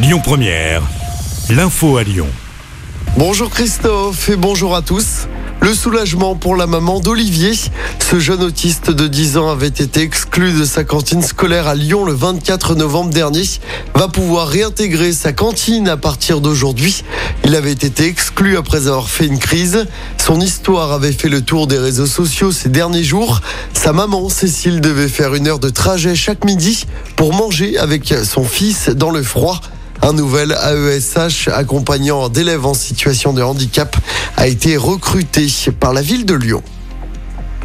Lyon Première, l'info à Lyon. Bonjour Christophe et bonjour à tous. Le soulagement pour la maman d'Olivier. Ce jeune autiste de 10 ans avait été exclu de sa cantine scolaire à Lyon le 24 novembre dernier. Va pouvoir réintégrer sa cantine à partir d'aujourd'hui. Il avait été exclu après avoir fait une crise. Son histoire avait fait le tour des réseaux sociaux ces derniers jours. Sa maman, Cécile, devait faire une heure de trajet chaque midi pour manger avec son fils dans le froid. Un nouvel AESH accompagnant d'élèves en situation de handicap a été recruté par la ville de Lyon.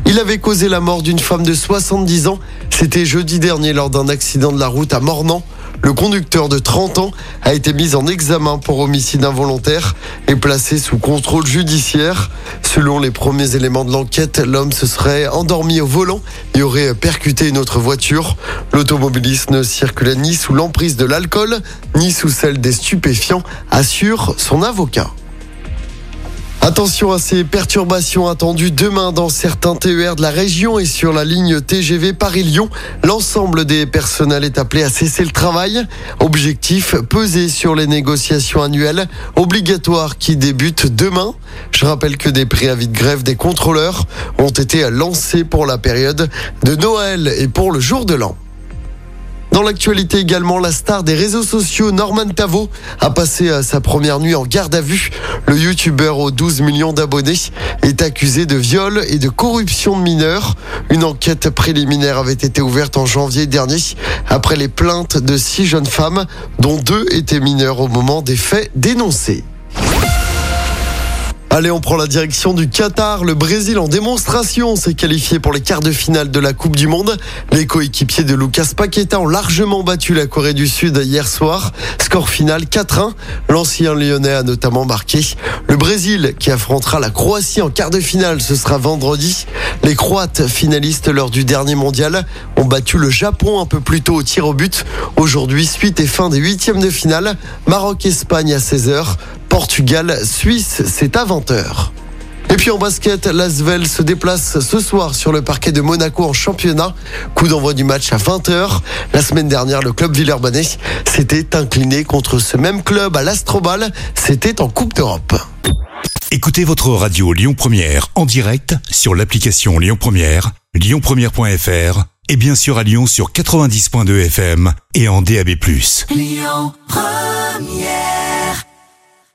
Il avait causé la mort d'une femme de 70 ans. C'était jeudi dernier lors d'un accident de la route à Mornan. Le conducteur de 30 ans a été mis en examen pour homicide involontaire et placé sous contrôle judiciaire. Selon les premiers éléments de l'enquête, l'homme se serait endormi au volant et aurait percuté une autre voiture. L'automobiliste ne circulait ni sous l'emprise de l'alcool, ni sous celle des stupéfiants, assure son avocat. Attention à ces perturbations attendues demain dans certains TER de la région et sur la ligne TGV Paris-Lyon. L'ensemble des personnels est appelé à cesser le travail. Objectif, peser sur les négociations annuelles obligatoires qui débutent demain. Je rappelle que des préavis de grève des contrôleurs ont été lancés pour la période de Noël et pour le jour de l'an. Dans l'actualité également, la star des réseaux sociaux, Norman Tavo, a passé euh, sa première nuit en garde à vue. Le youtubeur aux 12 millions d'abonnés est accusé de viol et de corruption de mineurs. Une enquête préliminaire avait été ouverte en janvier dernier après les plaintes de six jeunes femmes, dont deux étaient mineurs au moment des faits dénoncés. Allez, on prend la direction du Qatar. Le Brésil en démonstration s'est qualifié pour les quarts de finale de la Coupe du Monde. Les coéquipiers de Lucas Paqueta ont largement battu la Corée du Sud hier soir. Score final 4-1. L'ancien lyonnais a notamment marqué. Le Brésil qui affrontera la Croatie en quart de finale, ce sera vendredi. Les Croates finalistes lors du dernier mondial ont battu le Japon un peu plus tôt au tir au but. Aujourd'hui, suite et fin des huitièmes de finale. Maroc-Espagne à 16h. Portugal-Suisse, c'est à 20h. Et puis en basket, l'Asvel se déplace ce soir sur le parquet de Monaco en championnat. Coup d'envoi du match à 20h. La semaine dernière, le club Villeurbanais s'était incliné contre ce même club à l'Astrobal. C'était en Coupe d'Europe. Écoutez votre radio Lyon Première en direct sur l'application Lyon Première, lyonpremière.fr et bien sûr à Lyon sur 90.2 FM et en DAB+. Lyon Première